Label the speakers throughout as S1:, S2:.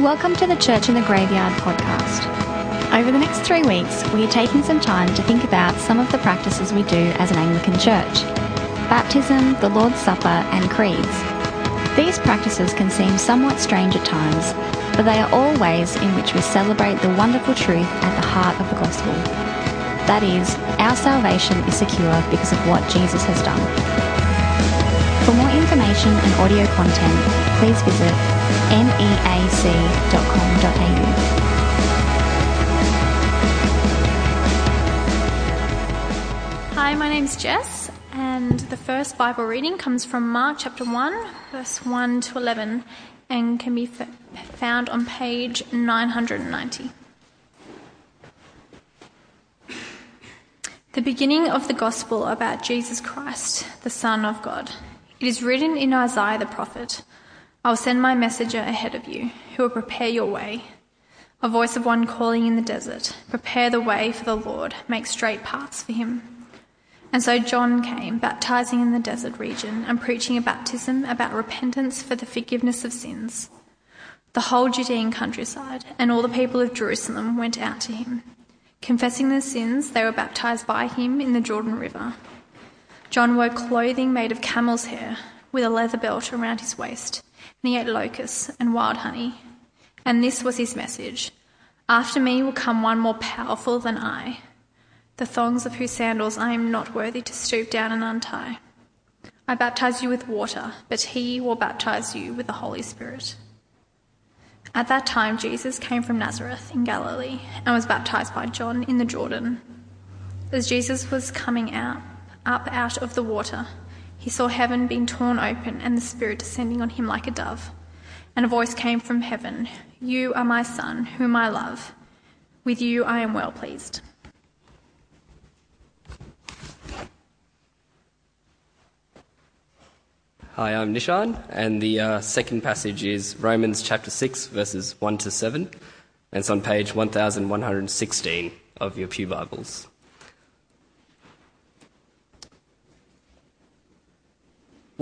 S1: Welcome to the Church in the Graveyard podcast. Over the next three weeks, we are taking some time to think about some of the practices we do as an Anglican church baptism, the Lord's Supper, and creeds. These practices can seem somewhat strange at times, but they are all ways in which we celebrate the wonderful truth at the heart of the gospel. That is, our salvation is secure because of what Jesus has done. For more information and audio content, please visit meac.com.au.
S2: Hi, my name's Jess, and the first Bible reading comes from Mark chapter 1, verse 1 to 11, and can be found on page 990. The beginning of the gospel about Jesus Christ, the Son of God. It is written in Isaiah the prophet I will send my messenger ahead of you, who will prepare your way. A voice of one calling in the desert Prepare the way for the Lord, make straight paths for him. And so John came, baptizing in the desert region and preaching a baptism about repentance for the forgiveness of sins. The whole Judean countryside and all the people of Jerusalem went out to him. Confessing their sins, they were baptized by him in the Jordan River. John wore clothing made of camel's hair, with a leather belt around his waist and he ate locusts and wild honey. And this was his message After me will come one more powerful than I, the thongs of whose sandals I am not worthy to stoop down and untie. I baptize you with water, but he will baptize you with the Holy Spirit. At that time, Jesus came from Nazareth in Galilee and was baptized by John in the Jordan. As Jesus was coming out, up out of the water, he saw heaven being torn open and the Spirit descending on him like a dove. And a voice came from heaven You are my Son, whom I love. With you I am well pleased.
S3: Hi, I'm Nishan, and the uh, second passage is Romans chapter 6, verses 1 to 7, and it's on page 1116 of your Pew Bibles.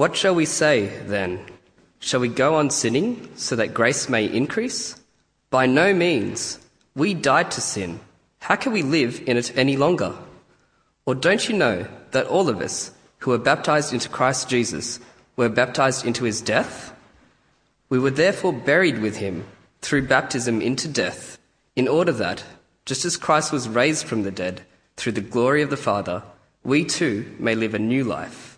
S3: What shall we say then? Shall we go on sinning so that grace may increase? By no means. We died to sin. How can we live in it any longer? Or don't you know that all of us who were baptized into Christ Jesus were baptized into his death? We were therefore buried with him through baptism into death, in order that, just as Christ was raised from the dead through the glory of the Father, we too may live a new life.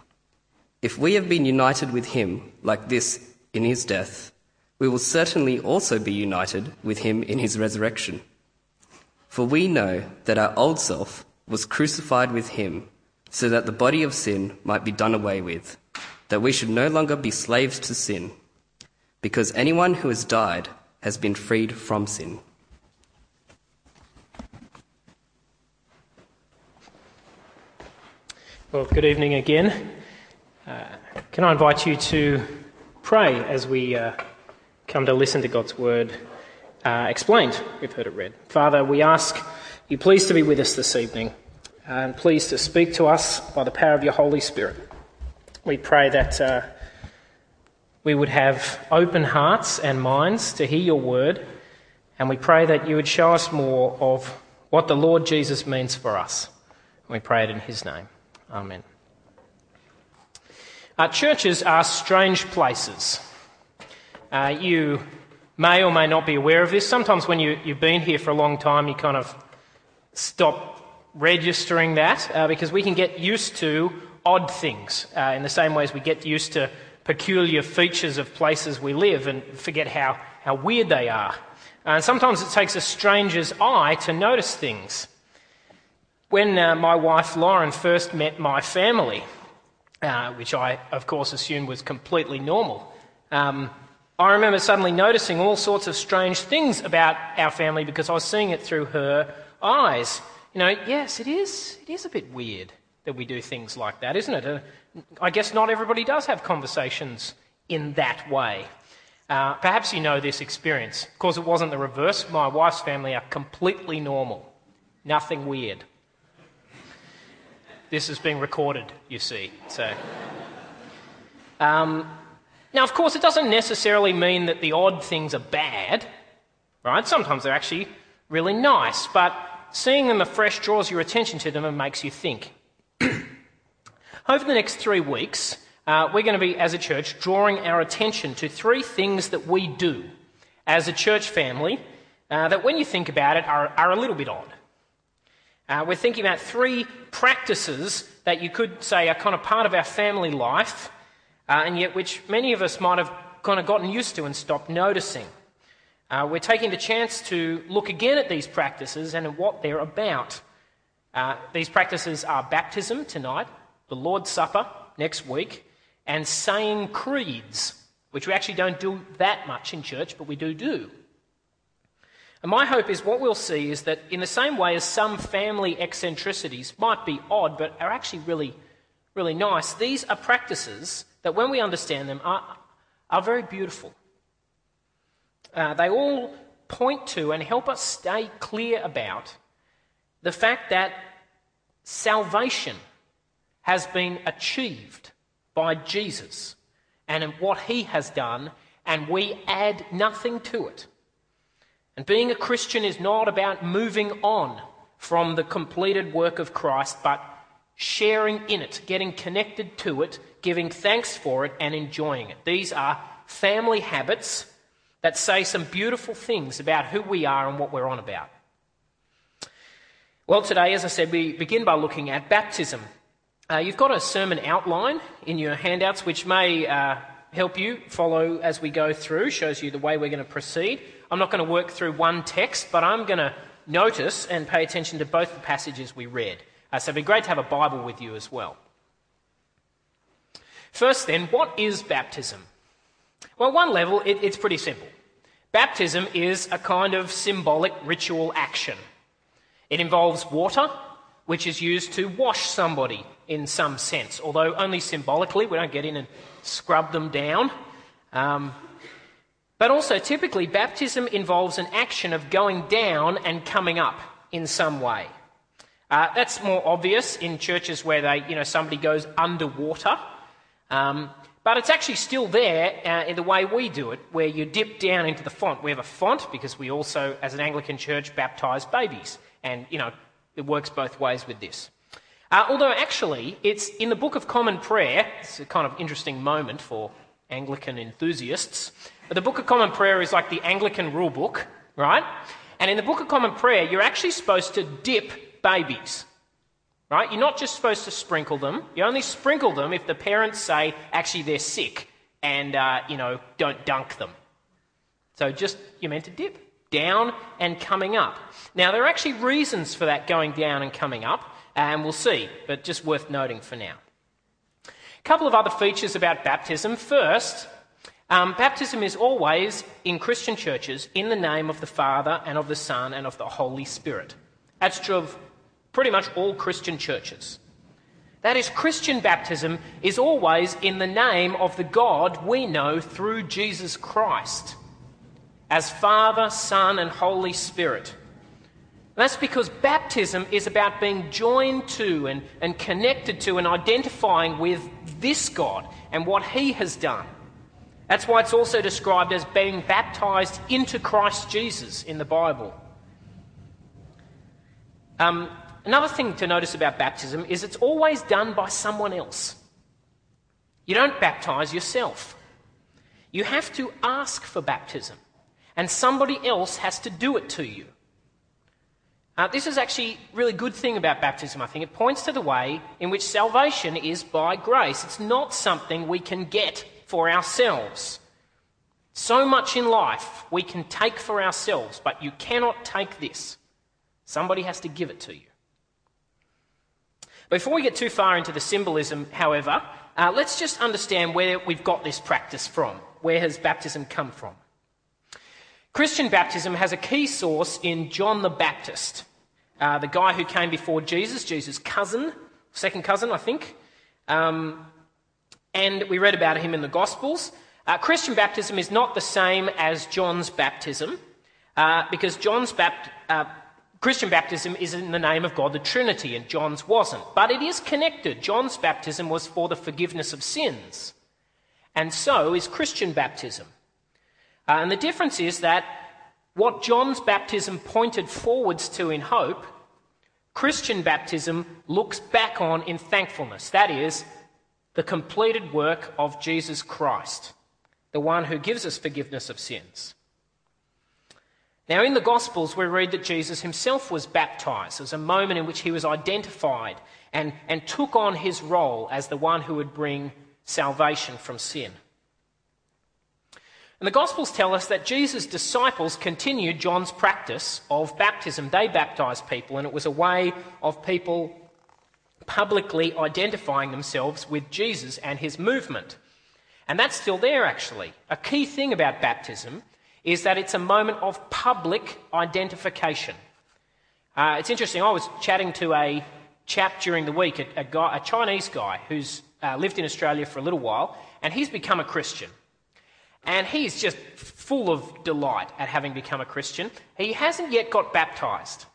S3: If we have been united with him like this in his death, we will certainly also be united with him in his resurrection. For we know that our old self was crucified with him, so that the body of sin might be done away with, that we should no longer be slaves to sin, because anyone who has died has been freed from sin.
S4: Well, good evening again. Can I invite you to pray as we uh, come to listen to God's word uh, explained? We've heard it read. Father, we ask you please to be with us this evening and please to speak to us by the power of your Holy Spirit. We pray that uh, we would have open hearts and minds to hear your word, and we pray that you would show us more of what the Lord Jesus means for us. We pray it in his name. Amen. Uh, churches are strange places. Uh, you may or may not be aware of this. Sometimes, when you, have been here for a long time, you kind of stop registering that uh, because we can get used to odd things uh, in the same way as we get used to peculiar features of places we live and forget how, how weird they are. And sometimes it takes a stranger's eye to notice things. When uh, my wife Lauren first met my family, uh, which I, of course, assumed was completely normal. Um, I remember suddenly noticing all sorts of strange things about our family because I was seeing it through her eyes. You know, yes, it is. It is a bit weird that we do things like that, isn't it? Uh, I guess not everybody does have conversations in that way. Uh, perhaps you know this experience. Of course, it wasn't the reverse. My wife's family are completely normal, nothing weird. This is being recorded, you see. So, um, now, of course, it doesn't necessarily mean that the odd things are bad. right? Sometimes they're actually really nice, but seeing them afresh draws your attention to them and makes you think. Over the next three weeks, uh, we're going to be, as a church, drawing our attention to three things that we do as a church family uh, that, when you think about it, are, are a little bit odd. Uh, we're thinking about three practices that you could say are kind of part of our family life, uh, and yet which many of us might have kind of gotten used to and stopped noticing. Uh, we're taking the chance to look again at these practices and what they're about. Uh, these practices are baptism tonight, the Lord's Supper next week, and saying creeds, which we actually don't do that much in church, but we do do. And my hope is what we'll see is that in the same way as some family eccentricities might be odd, but are actually really, really nice, these are practices that when we understand them are, are very beautiful. Uh, they all point to and help us stay clear about the fact that salvation has been achieved by Jesus and what he has done, and we add nothing to it. And being a Christian is not about moving on from the completed work of Christ, but sharing in it, getting connected to it, giving thanks for it, and enjoying it. These are family habits that say some beautiful things about who we are and what we're on about. Well, today, as I said, we begin by looking at baptism. Uh, you've got a sermon outline in your handouts which may uh, help you follow as we go through, shows you the way we're going to proceed. I'm not going to work through one text, but I'm going to notice and pay attention to both the passages we read. Uh, so it'd be great to have a Bible with you as well. First, then, what is baptism? Well, one level, it, it's pretty simple. Baptism is a kind of symbolic ritual action. It involves water, which is used to wash somebody in some sense, although only symbolically. We don't get in and scrub them down. Um, but also, typically, baptism involves an action of going down and coming up in some way. Uh, that's more obvious in churches where they, you know, somebody goes underwater. Um, but it's actually still there uh, in the way we do it, where you dip down into the font. We have a font because we also, as an Anglican church, baptise babies. And, you know, it works both ways with this. Uh, although, actually, it's in the Book of Common Prayer. It's a kind of interesting moment for Anglican enthusiasts. But the Book of Common Prayer is like the Anglican rule book, right? And in the Book of Common Prayer, you're actually supposed to dip babies. Right? You're not just supposed to sprinkle them. You only sprinkle them if the parents say, actually, they're sick and, uh, you know, don't dunk them. So just, you're meant to dip down and coming up. Now, there are actually reasons for that going down and coming up, and we'll see, but just worth noting for now. A couple of other features about baptism. First, um, baptism is always, in Christian churches, in the name of the Father and of the Son and of the Holy Spirit. That's true of pretty much all Christian churches. That is, Christian baptism is always in the name of the God we know through Jesus Christ as Father, Son, and Holy Spirit. That's because baptism is about being joined to and, and connected to and identifying with this God and what He has done. That's why it's also described as being baptized into Christ Jesus in the Bible. Um, Another thing to notice about baptism is it's always done by someone else. You don't baptize yourself. You have to ask for baptism, and somebody else has to do it to you. Uh, this is actually a really good thing about baptism, I think. It points to the way in which salvation is by grace. It's not something we can get for ourselves. So much in life we can take for ourselves, but you cannot take this. Somebody has to give it to you. Before we get too far into the symbolism, however, uh, let's just understand where we've got this practice from. Where has baptism come from? Christian baptism has a key source in John the Baptist, uh, the guy who came before Jesus, Jesus' cousin, second cousin, I think. Um, and we read about him in the Gospels. Uh, Christian baptism is not the same as John's baptism, uh, because John's baptism. Uh, Christian baptism is in the name of God the Trinity, and John's wasn't. But it is connected. John's baptism was for the forgiveness of sins. And so is Christian baptism. Uh, and the difference is that what John's baptism pointed forwards to in hope, Christian baptism looks back on in thankfulness. That is, the completed work of Jesus Christ, the one who gives us forgiveness of sins. Now, in the Gospels, we read that Jesus himself was baptized. It was a moment in which he was identified and, and took on his role as the one who would bring salvation from sin. And the Gospels tell us that Jesus' disciples continued John's practice of baptism. They baptized people, and it was a way of people publicly identifying themselves with Jesus and his movement. And that's still there, actually. A key thing about baptism is that it's a moment of public identification. Uh, it's interesting, I was chatting to a chap during the week, a, a, guy, a Chinese guy who's uh, lived in Australia for a little while, and he's become a Christian. And he's just full of delight at having become a Christian. He hasn't yet got baptized.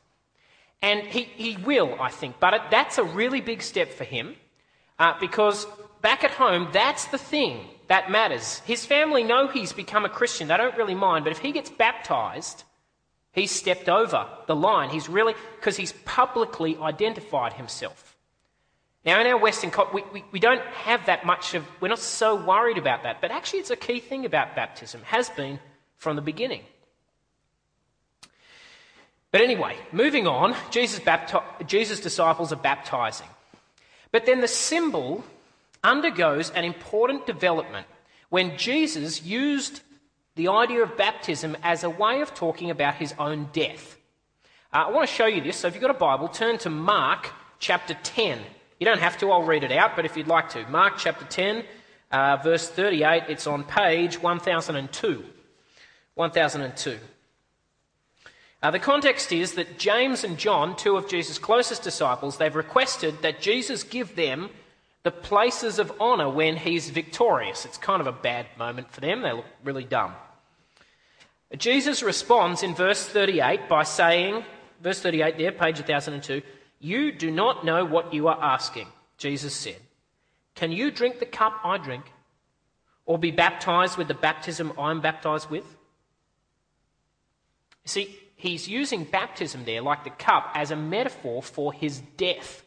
S4: And he, he will, I think. But it, that's a really big step for him uh, because back at home, that's the thing that matters. His family know he's become a Christian. They don't really mind. But if he gets baptized, he's stepped over the line. He's really, because he's publicly identified himself. Now, in our Western, we, we, we, don't have that much of, we're not so worried about that. But actually, it's a key thing about baptism, has been from the beginning. But anyway, moving on, Jesus, bapti- Jesus' disciples are baptizing. But then the symbol undergoes an important development when Jesus used the idea of baptism as a way of talking about his own death. Uh, I want to show you this. So if you've got a Bible, turn to Mark chapter 10. You don't have to, I'll read it out, but if you'd like to. Mark chapter 10, uh, verse 38, it's on page 1002. 1002. Uh, the context is that James and John, two of Jesus' closest disciples, they've requested that Jesus give them the places of honour when he's victorious. It's kind of a bad moment for them. They look really dumb. Jesus responds in verse 38 by saying, verse 38 there, page 1002, you do not know what you are asking, Jesus said. Can you drink the cup I drink, or be baptized with the baptism I'm baptized with? See, he's using baptism there, like the cup, as a metaphor for his death.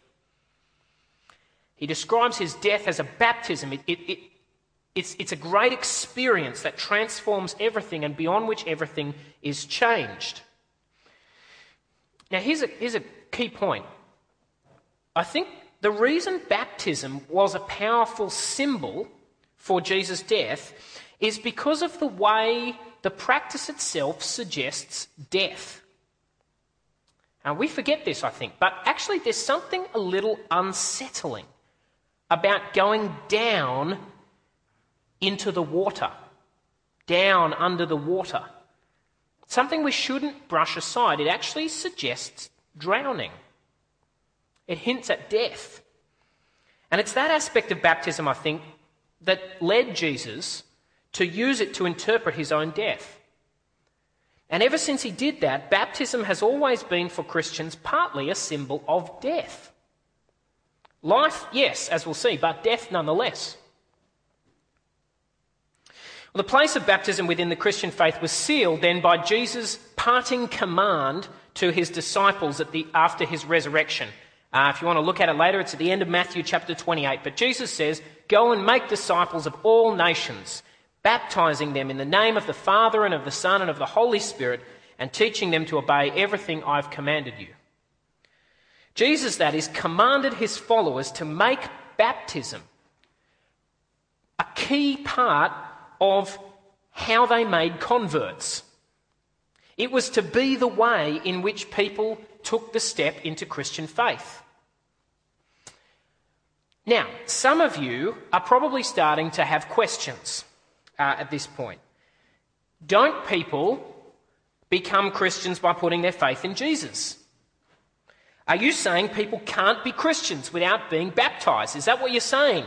S4: He describes his death as a baptism. It, it, it, it's, it's a great experience that transforms everything and beyond which everything is changed. Now, here's a, here's a key point. I think the reason baptism was a powerful symbol for Jesus' death is because of the way the practice itself suggests death. And we forget this, I think, but actually, there's something a little unsettling about going down into the water, down under the water. Something we shouldn't brush aside. It actually suggests drowning. It hints at death. And it's that aspect of baptism, I think, that led Jesus to use it to interpret his own death. And ever since he did that, baptism has always been for Christians partly a symbol of death. Life, yes, as we'll see, but death nonetheless. Well, the place of baptism within the Christian faith was sealed then by Jesus' parting command to his disciples at the, after his resurrection. Uh, if you want to look at it later, it's at the end of Matthew chapter 28. But Jesus says, Go and make disciples of all nations, baptizing them in the name of the Father and of the Son and of the Holy Spirit, and teaching them to obey everything I've commanded you. Jesus, that is, commanded his followers to make baptism a key part of how they made converts. It was to be the way in which people took the step into Christian faith. Now, some of you are probably starting to have questions uh, at this point. Don't people become Christians by putting their faith in Jesus? Are you saying people can't be Christians without being baptized? Is that what you're saying?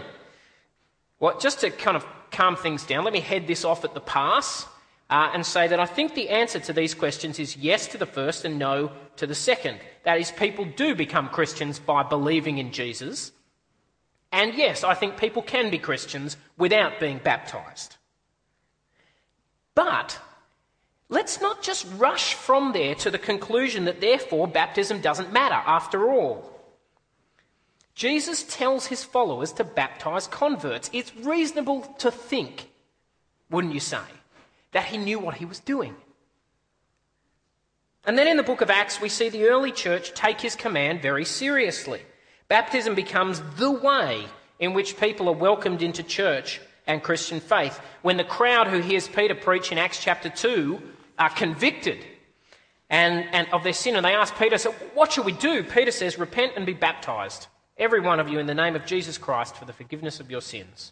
S4: Well, just to kind of calm things down, let me head this off at the pass uh, and say that I think the answer to these questions is yes to the first and no to the second. That is, people do become Christians by believing in Jesus. And yes, I think people can be Christians without being baptized. But let's not just rush from there to the conclusion that therefore baptism doesn't matter after all. Jesus tells his followers to baptize converts. It's reasonable to think, wouldn't you say, that he knew what he was doing. And then in the book of Acts, we see the early church take his command very seriously. Baptism becomes the way in which people are welcomed into church and Christian faith. When the crowd who hears Peter preach in Acts chapter 2 are convicted and, and of their sin, and they ask Peter, so What should we do? Peter says, Repent and be baptized, every one of you, in the name of Jesus Christ for the forgiveness of your sins.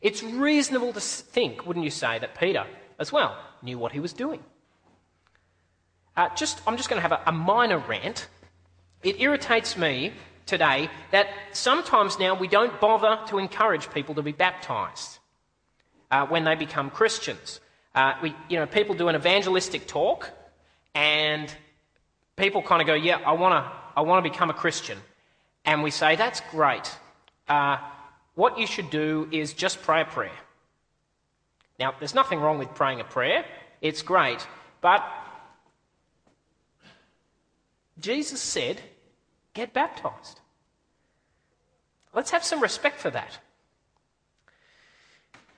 S4: It's reasonable to think, wouldn't you say, that Peter as well knew what he was doing. Uh, just, I'm just going to have a, a minor rant. It irritates me today that sometimes now we don't bother to encourage people to be baptized uh, when they become Christians. Uh, we, you know, people do an evangelistic talk, and people kind of go, "Yeah, I want to, I want to become a Christian," and we say, "That's great. Uh, what you should do is just pray a prayer." Now, there's nothing wrong with praying a prayer; it's great, but Jesus said, get baptized. Let's have some respect for that.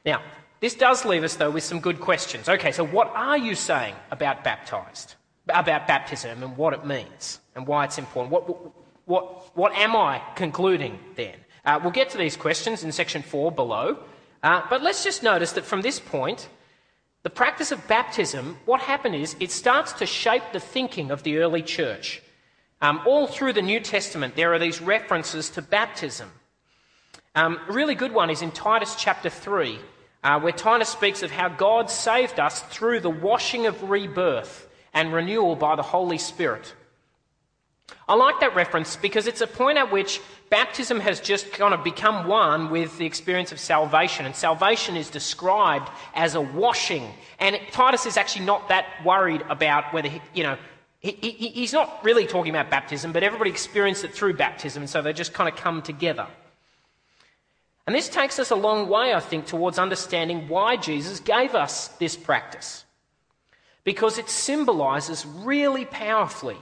S4: Now, this does leave us, though, with some good questions. Okay, so what are you saying about baptized, about baptism and what it means and why it's important? What, what, what am I concluding then? Uh, we'll get to these questions in section four below, uh, but let's just notice that from this point, the practice of baptism, what happened is it starts to shape the thinking of the early church. Um, all through the New Testament, there are these references to baptism. Um, a really good one is in Titus chapter 3, uh, where Titus speaks of how God saved us through the washing of rebirth and renewal by the Holy Spirit. I like that reference because it's a point at which baptism has just kind of become one with the experience of salvation. And salvation is described as a washing. And Titus is actually not that worried about whether, you know, he, he, he's not really talking about baptism, but everybody experienced it through baptism, and so they just kind of come together. And this takes us a long way, I think, towards understanding why Jesus gave us this practice. Because it symbolizes really powerfully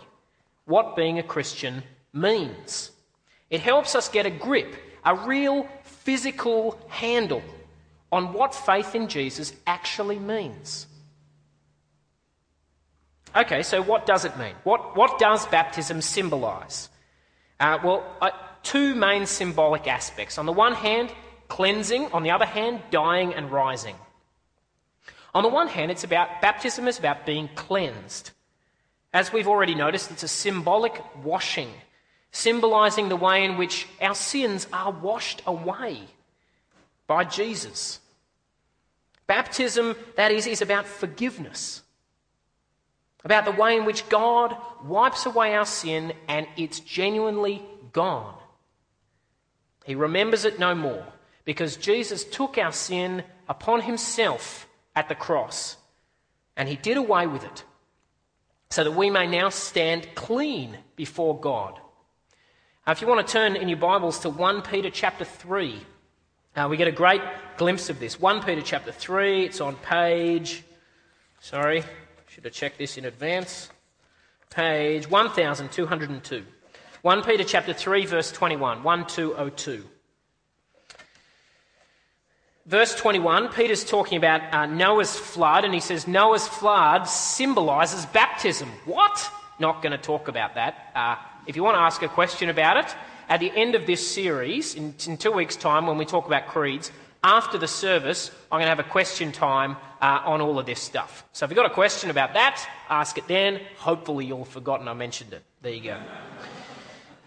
S4: what being a Christian means. It helps us get a grip, a real physical handle on what faith in Jesus actually means. Okay, so what does it mean? What, what does baptism symbolize? Uh, well, uh, two main symbolic aspects. On the one hand, cleansing, on the other hand, dying and rising. On the one hand, it's about baptism is about being cleansed. As we've already noticed, it's a symbolic washing, symbolizing the way in which our sins are washed away by Jesus. Baptism, that is, is about forgiveness about the way in which God wipes away our sin and it's genuinely gone. He remembers it no more because Jesus took our sin upon himself at the cross and he did away with it so that we may now stand clean before God. Now, if you want to turn in your Bibles to 1 Peter chapter 3, uh, we get a great glimpse of this. 1 Peter chapter 3, it's on page, sorry, should have checked this in advance. Page 1202. 1 Peter chapter 3 verse 21, 1202. Verse 21, Peter's talking about uh, Noah's flood, and he says Noah's flood symbolizes baptism. What? Not going to talk about that. Uh, if you want to ask a question about it, at the end of this series, in, in two weeks' time, when we talk about creeds, after the service, I'm going to have a question time uh, on all of this stuff. So if you've got a question about that, ask it then. Hopefully you'll have forgotten I mentioned it. There you go.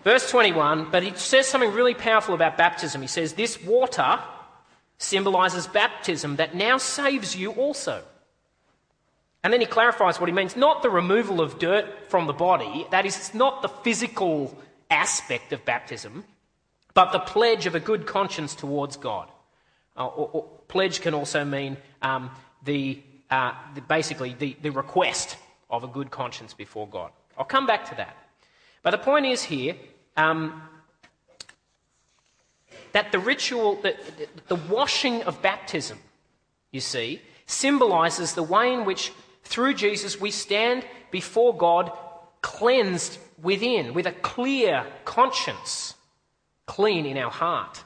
S4: Verse 21, but he says something really powerful about baptism. He says, This water symbolizes baptism that now saves you also. And then he clarifies what he means not the removal of dirt from the body, that is, it's not the physical aspect of baptism, but the pledge of a good conscience towards God. Uh, or, or, pledge can also mean um, the, uh, the, basically the, the request of a good conscience before God. I'll come back to that. But the point is here um, that the ritual, the, the washing of baptism, you see, symbolizes the way in which through Jesus, we stand before God cleansed within, with a clear conscience, clean in our heart.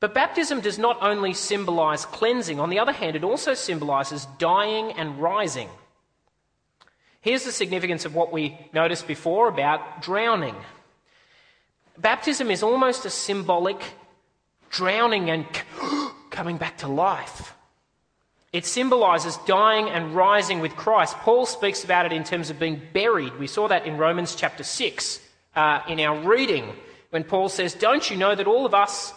S4: But baptism does not only symbolize cleansing, on the other hand, it also symbolizes dying and rising. Here's the significance of what we noticed before about drowning. Baptism is almost a symbolic drowning and coming back to life. It symbolizes dying and rising with Christ. Paul speaks about it in terms of being buried. We saw that in Romans chapter 6 uh, in our reading when Paul says, Don't you know that all of us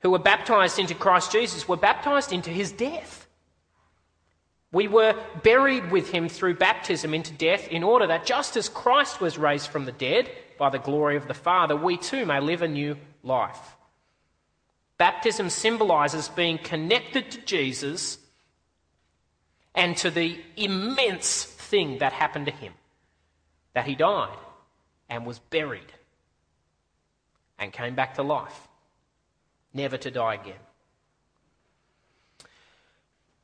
S4: who were baptized into Christ Jesus were baptized into his death? We were buried with him through baptism into death in order that just as Christ was raised from the dead by the glory of the Father, we too may live a new life. Baptism symbolizes being connected to Jesus and to the immense thing that happened to him that he died and was buried and came back to life, never to die again.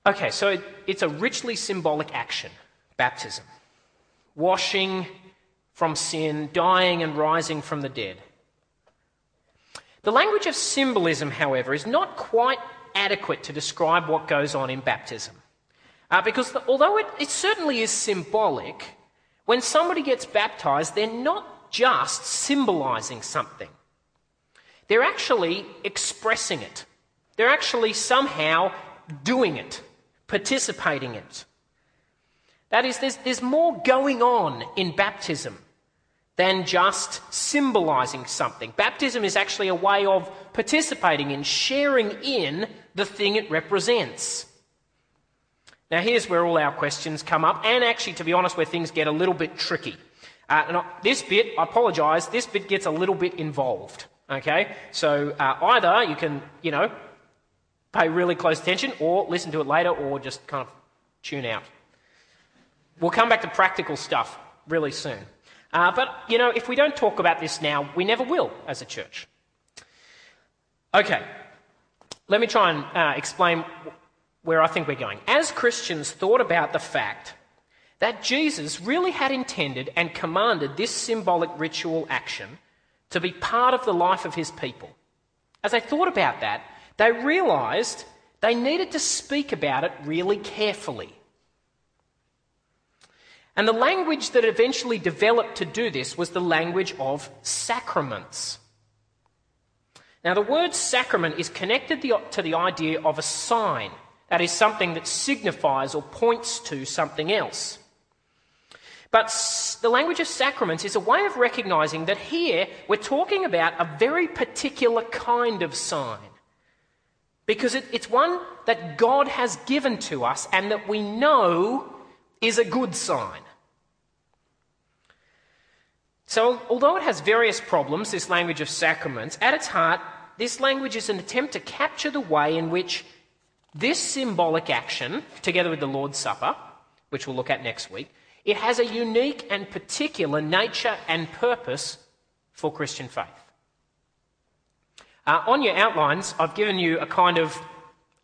S4: Okay, so it's a richly symbolic action, baptism. Washing from sin, dying and rising from the dead. The language of symbolism, however, is not quite adequate to describe what goes on in baptism. Uh, because the, although it, it certainly is symbolic, when somebody gets baptized, they're not just symbolizing something. They're actually expressing it. They're actually somehow doing it, participating in it. That is, there's, there's more going on in baptism than just symbolizing something. Baptism is actually a way of participating in, sharing in the thing it represents. Now, here's where all our questions come up, and actually, to be honest, where things get a little bit tricky. Uh, and this bit, I apologise, this bit gets a little bit involved. Okay? So uh, either you can, you know, pay really close attention, or listen to it later, or just kind of tune out. We'll come back to practical stuff really soon. Uh, but, you know, if we don't talk about this now, we never will as a church. Okay, let me try and uh, explain where I think we're going. As Christians thought about the fact that Jesus really had intended and commanded this symbolic ritual action to be part of the life of his people, as they thought about that, they realised they needed to speak about it really carefully. And the language that eventually developed to do this was the language of sacraments. Now, the word sacrament is connected to the idea of a sign, that is, something that signifies or points to something else. But the language of sacraments is a way of recognizing that here we're talking about a very particular kind of sign. Because it, it's one that God has given to us and that we know is a good sign. So, although it has various problems, this language of sacraments, at its heart, this language is an attempt to capture the way in which this symbolic action, together with the Lord's Supper, which we'll look at next week, it has a unique and particular nature and purpose for Christian faith. Uh, on your outlines, I've given you a kind of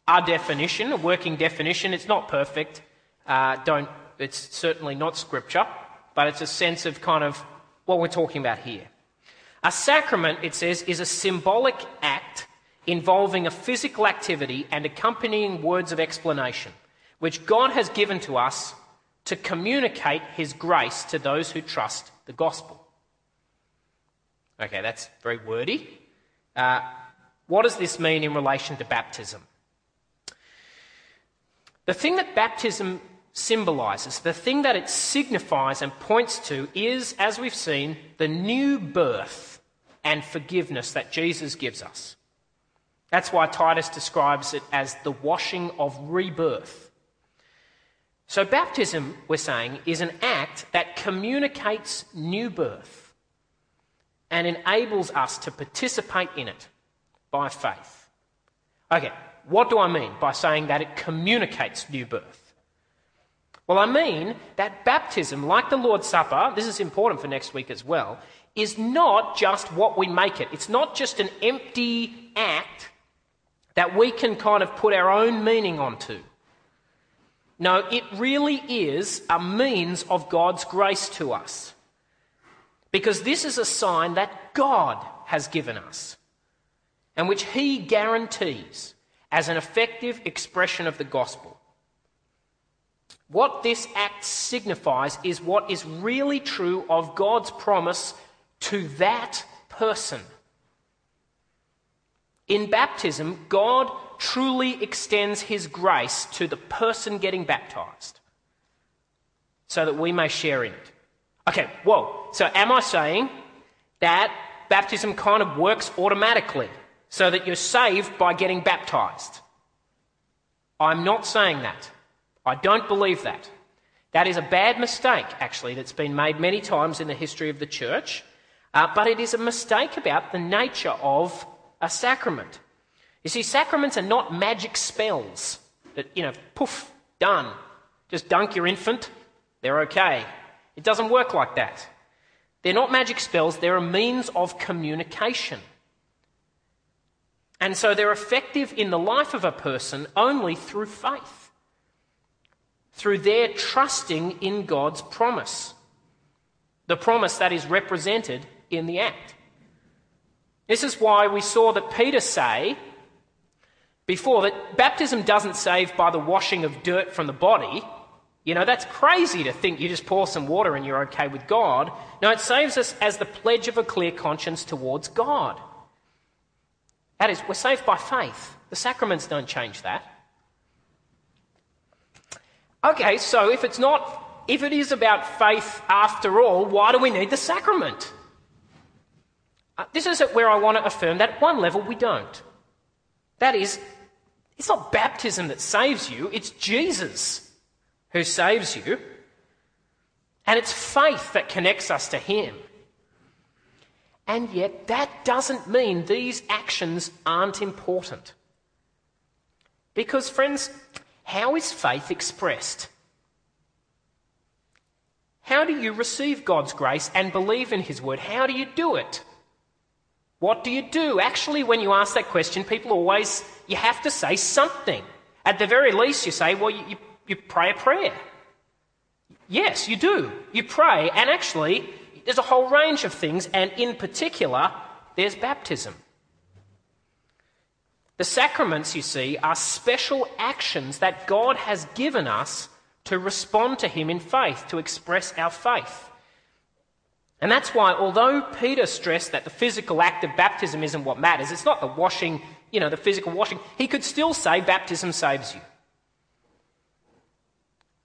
S4: our definition, a working definition. It's not perfect. Uh, don't. It's certainly not scripture, but it's a sense of kind of what we're talking about here. A sacrament, it says, is a symbolic act involving a physical activity and accompanying words of explanation, which God has given to us to communicate His grace to those who trust the gospel. Okay, that's very wordy. Uh, what does this mean in relation to baptism? The thing that baptism symbolizes, the thing that it signifies and points to is, as we've seen, the new birth and forgiveness that Jesus gives us. That's why Titus describes it as the washing of rebirth. So, baptism, we're saying, is an act that communicates new birth and enables us to participate in it by faith. Okay, what do I mean by saying that it communicates new birth? Well, I mean that baptism, like the Lord's Supper, this is important for next week as well, is not just what we make it. It's not just an empty act that we can kind of put our own meaning onto. No, it really is a means of God's grace to us. Because this is a sign that God has given us and which He guarantees as an effective expression of the gospel. What this act signifies is what is really true of God's promise to that person. In baptism, God truly extends his grace to the person getting baptized so that we may share in it. Okay, whoa. So am I saying that baptism kind of works automatically so that you're saved by getting baptized? I'm not saying that. I don't believe that. That is a bad mistake, actually, that's been made many times in the history of the church. Uh, but it is a mistake about the nature of a sacrament. You see, sacraments are not magic spells that, you know, poof, done. Just dunk your infant, they're okay. It doesn't work like that. They're not magic spells, they're a means of communication. And so they're effective in the life of a person only through faith, through their trusting in God's promise, the promise that is represented in the act. This is why we saw that Peter say before that baptism doesn't save by the washing of dirt from the body. You know, that's crazy to think you just pour some water and you're okay with God. No, it saves us as the pledge of a clear conscience towards God. That is, we're saved by faith. The sacraments don't change that. Okay, so if it's not, if it is about faith after all, why do we need the sacrament? Uh, this is where I want to affirm that at one level we don't. That is, it's not baptism that saves you, it's Jesus who saves you. And it's faith that connects us to Him. And yet, that doesn't mean these actions aren't important. Because, friends, how is faith expressed? How do you receive God's grace and believe in His word? How do you do it? What do you do? Actually, when you ask that question, people always, you have to say something. At the very least, you say, well, you, you, pray a prayer. Yes, you do. You pray, and actually, there's a whole range of things, and in particular, there's baptism. The sacraments, you see, are special actions that God has given us to respond to Him in faith, to express our faith. And that's why, although Peter stressed that the physical act of baptism isn't what matters, it's not the washing, you know, the physical washing, he could still say baptism saves you.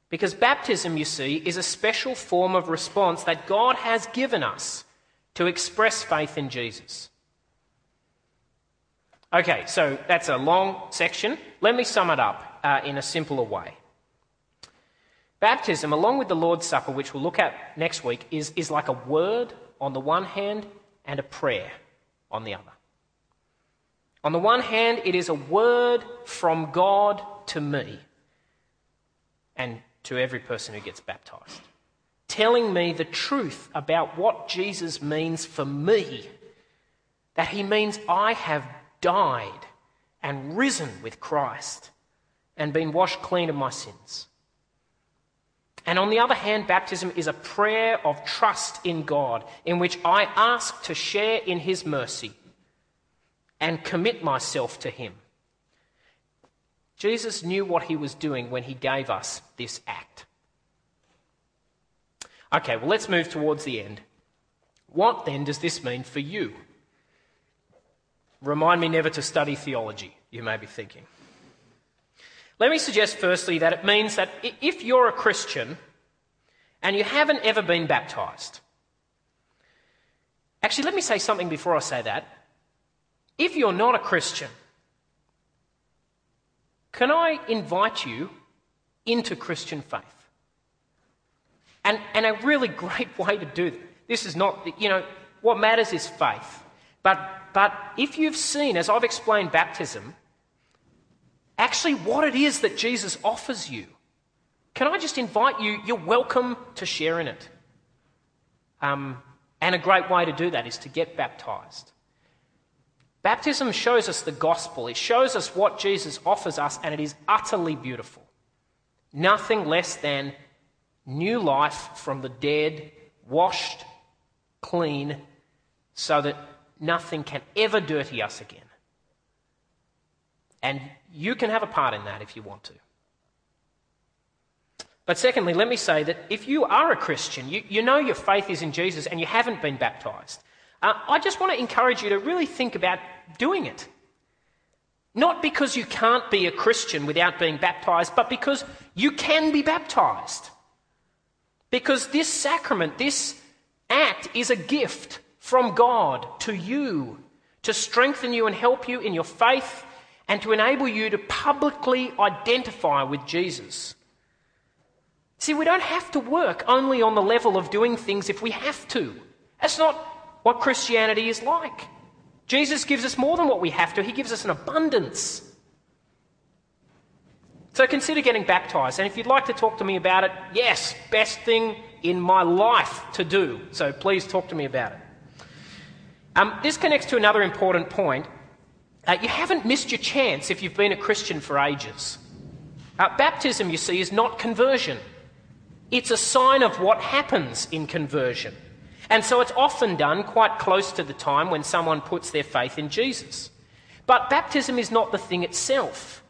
S4: Because baptism, you see, is a special form of response that God has given us to express faith in Jesus. Okay, so that's a long section. Let me sum it up uh, in a simpler way. Baptism, along with the Lord's Supper, which we'll look at next week, is, is like a word on the one hand and a prayer on the other. On the one hand, it is a word from God to me and to every person who gets baptized, telling me the truth about what Jesus means for me. That he means I have died and risen with Christ and been washed clean of my sins. And on the other hand, baptism is a prayer of trust in God, in which I ask to share in His mercy and commit myself to Him. Jesus knew what He was doing when He gave us this act. Okay, well, let's move towards the end. What then does this mean for you? Remind me never to study theology, you may be thinking. Let me suggest firstly that it means that if you're a Christian and you haven't ever been baptized, actually, let me say something before I say that. If you're not a Christian, can I invite you into Christian faith? And, and a really great way to do this is not, you know, what matters is faith. But, but if you've seen, as I've explained baptism, actually what it is that Jesus offers you. Can I just invite you? You're welcome to share in it. Um, and a great way to do that is to get baptized. Baptism shows us the gospel, it shows us what Jesus offers us, and it is utterly beautiful. Nothing less than new life from the dead, washed clean, so that nothing can ever dirty us again. And you can have a part in that if you want to. But secondly, let me say that if you are a Christian, you, you know your faith is in Jesus and you haven't been baptized, uh, I just want to encourage you to really think about doing it. Not because you can't be a Christian without being baptized, but because you can be baptized. Because this sacrament, this act is a gift from God to you to strengthen you and help you in your faith and to enable you to publicly identify with Jesus. See, we don't have to work only on the level of doing things if we have to. That's not what Christianity is like. Jesus gives us more than what we have to, He gives us an abundance. So consider getting baptized. And if you'd like to talk to me about it, yes, best thing in my life to do. So please talk to me about it. Um, this connects to another important point. Uh, you haven't missed your chance if you've been a Christian for ages. Uh, baptism, you see, is not conversion. It's a sign of what happens in conversion. And so it's often done quite close to the time when someone puts their faith in Jesus. But baptism is not the thing itself.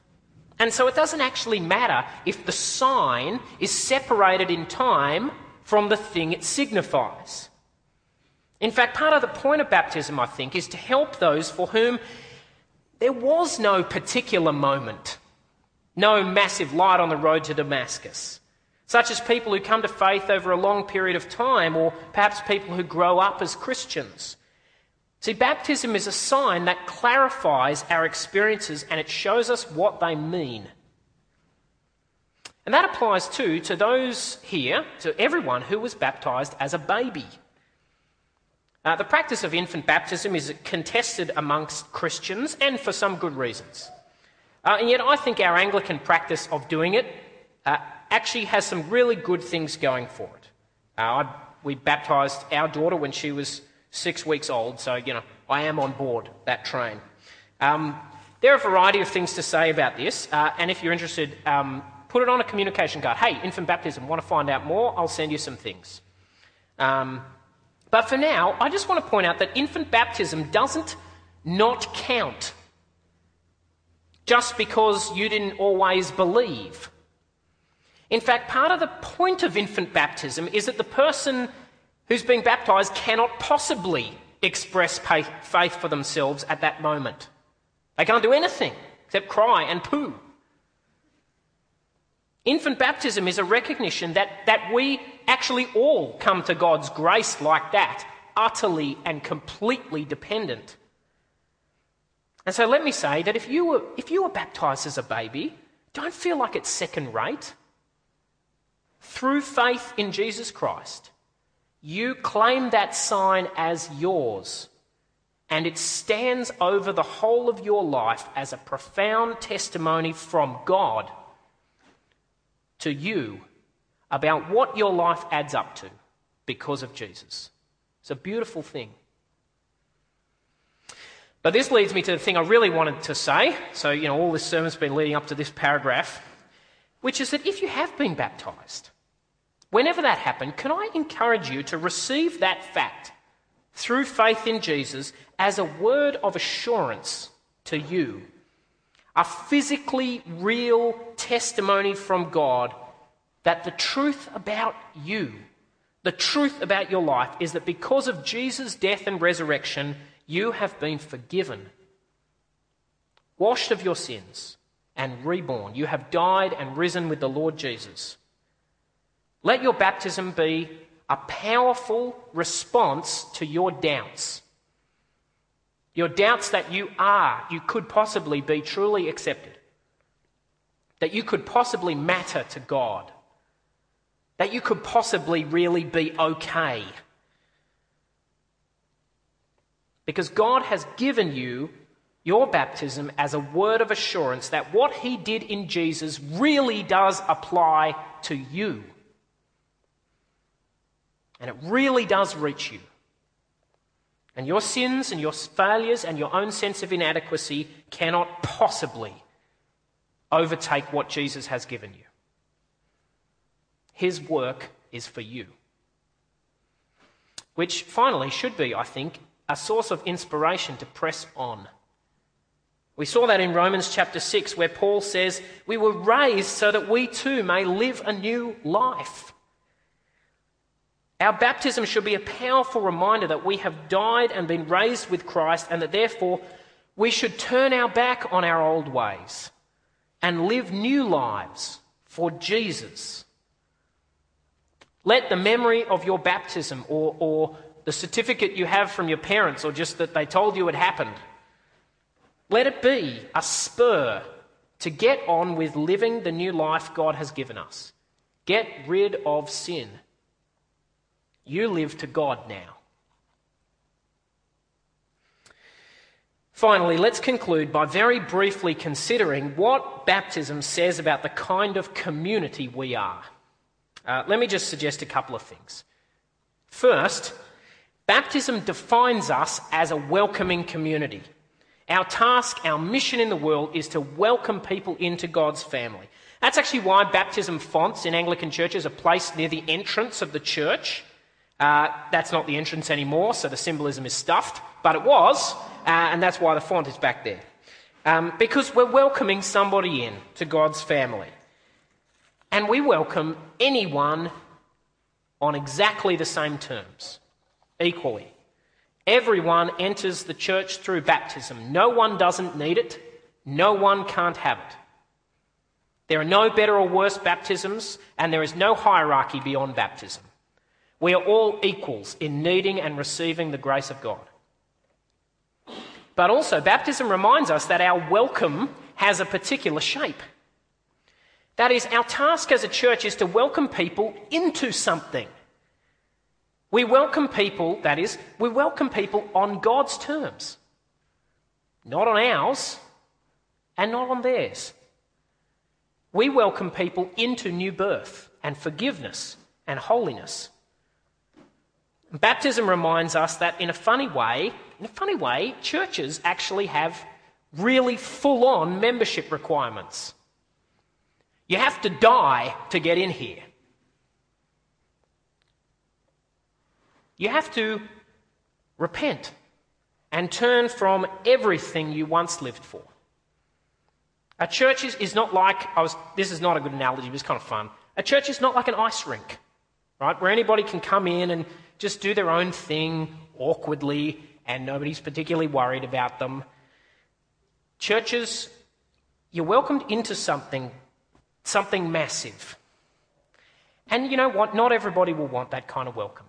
S4: And so it doesn't actually matter if the sign is separated in time from the thing it signifies. In fact, part of the point of baptism, I think, is to help those for whom there was no particular moment, no massive light on the road to Damascus, such as people who come to faith over a long period of time, or perhaps people who grow up as Christians. See, baptism is a sign that clarifies our experiences and it shows us what they mean. And that applies too to those here, to everyone who was baptized as a baby. Uh, the practice of infant baptism is contested amongst Christians and for some good reasons. Uh, and yet, I think our Anglican practice of doing it uh, actually has some really good things going for it. Uh, I, we baptised our daughter when she was six weeks old, so, you know, I am on board that train. Um, there are a variety of things to say about this, uh, and if you're interested, um, put it on a communication card. Hey, infant baptism, want to find out more? I'll send you some things. Um, but for now, I just want to point out that infant baptism doesn't not count just because you didn't always believe. In fact, part of the point of infant baptism is that the person who's being baptized cannot possibly express faith for themselves at that moment. They can't do anything except cry and poo. Infant baptism is a recognition that, that we actually all come to God's grace like that, utterly and completely dependent. And so let me say that if you were, if you were baptized as a baby, don't feel like it's second rate. Through faith in Jesus Christ, you claim that sign as yours, and it stands over the whole of your life as a profound testimony from God to you about what your life adds up to because of Jesus. It's a beautiful thing. But this leads me to the thing I really wanted to say. So, you know, all this sermon's been leading up to this paragraph, which is that if you have been baptized, whenever that happened, can I encourage you to receive that fact through faith in Jesus as a word of assurance to you a physically real testimony from God that the truth about you, the truth about your life, is that because of Jesus' death and resurrection, you have been forgiven, washed of your sins, and reborn. You have died and risen with the Lord Jesus. Let your baptism be a powerful response to your doubts your doubts that you are, you could possibly be truly accepted, that you could possibly matter to God, that you could possibly really be okay. Because God has given you your baptism as a word of assurance that what He did in Jesus really does apply to you. And it really does reach you. And your sins and your failures and your own sense of inadequacy cannot possibly overtake what Jesus has given you. His work is for you. Which finally should be, I think, a source of inspiration to press on. We saw that in Romans chapter 6, where Paul says, We were raised so that we too may live a new life. Our baptism should be a powerful reminder that we have died and been raised with Christ, and that therefore we should turn our back on our old ways and live new lives for Jesus. Let the memory of your baptism or, or the certificate you have from your parents or just that they told you it happened let it be a spur to get on with living the new life God has given us. Get rid of sin. You live to God now. Finally, let's conclude by very briefly considering what baptism says about the kind of community we are. Uh, let me just suggest a couple of things. First, baptism defines us as a welcoming community. Our task, our mission in the world is to welcome people into God's family. That's actually why baptism fonts in Anglican churches are placed near the entrance of the church. Uh, that's not the entrance anymore, so the symbolism is stuffed, but it was, uh, and that's why the font is back there. Um, because we're welcoming somebody in to God's family. And we welcome anyone on exactly the same terms, equally. Everyone enters the church through baptism. No one doesn't need it, no one can't have it. There are no better or worse baptisms, and there is no hierarchy beyond baptism. We are all equals in needing and receiving the grace of God. But also, baptism reminds us that our welcome has a particular shape. That is, our task as a church is to welcome people into something. We welcome people, that is, we welcome people on God's terms, not on ours and not on theirs. We welcome people into new birth and forgiveness and holiness. Baptism reminds us that in a funny way, in a funny way, churches actually have really full on membership requirements. You have to die to get in here. You have to repent and turn from everything you once lived for. A church is, is not like, I was, this is not a good analogy, but it's kind of fun. A church is not like an ice rink, right? Where anybody can come in and just do their own thing awkwardly and nobody's particularly worried about them. Churches, you're welcomed into something, something massive. And you know what? Not everybody will want that kind of welcome.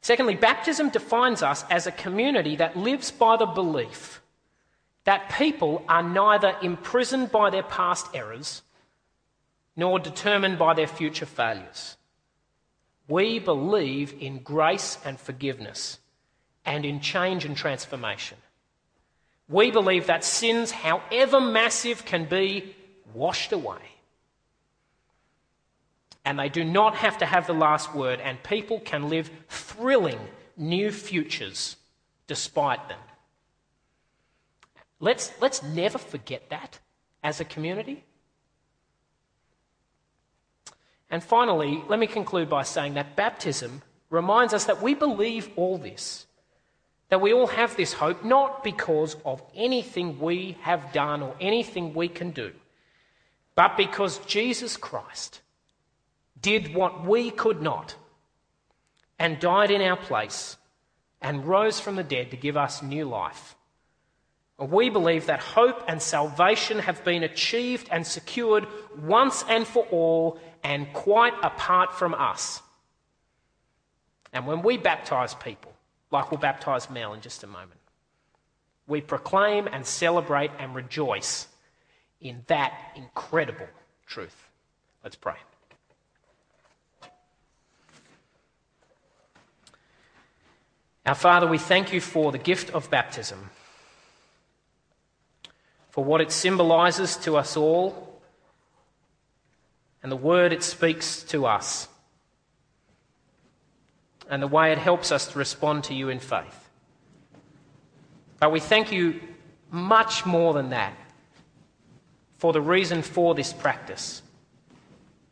S4: Secondly, baptism defines us as a community that lives by the belief that people are neither imprisoned by their past errors nor determined by their future failures. We believe in grace and forgiveness and in change and transformation. We believe that sins, however massive, can be washed away and they do not have to have the last word, and people can live thrilling new futures despite them. Let's, let's never forget that as a community. And finally, let me conclude by saying that baptism reminds us that we believe all this, that we all have this hope not because of anything we have done or anything we can do, but because Jesus Christ did what we could not, and died in our place, and rose from the dead to give us new life. We believe that hope and salvation have been achieved and secured once and for all and quite apart from us. And when we baptize people, like we'll baptize Mel in just a moment, we proclaim and celebrate and rejoice in that incredible truth. Let's pray. Our Father, we thank you for the gift of baptism, for what it symbolizes to us all, and the word it speaks to us, and the way it helps us to respond to you in faith. But we thank you much more than that for the reason for this practice.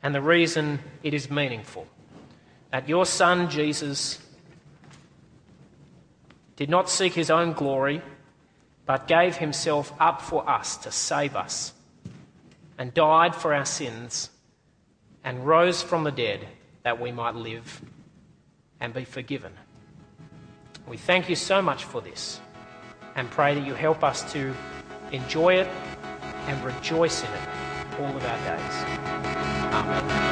S4: and the reason it is meaningful. That your Son, Jesus, did not seek his own glory, but gave himself up for us to save us, and died for our sins, and rose from the dead that we might live and be forgiven. We thank you so much for this and pray that you help us to enjoy it and rejoice in it all of our days. Amen.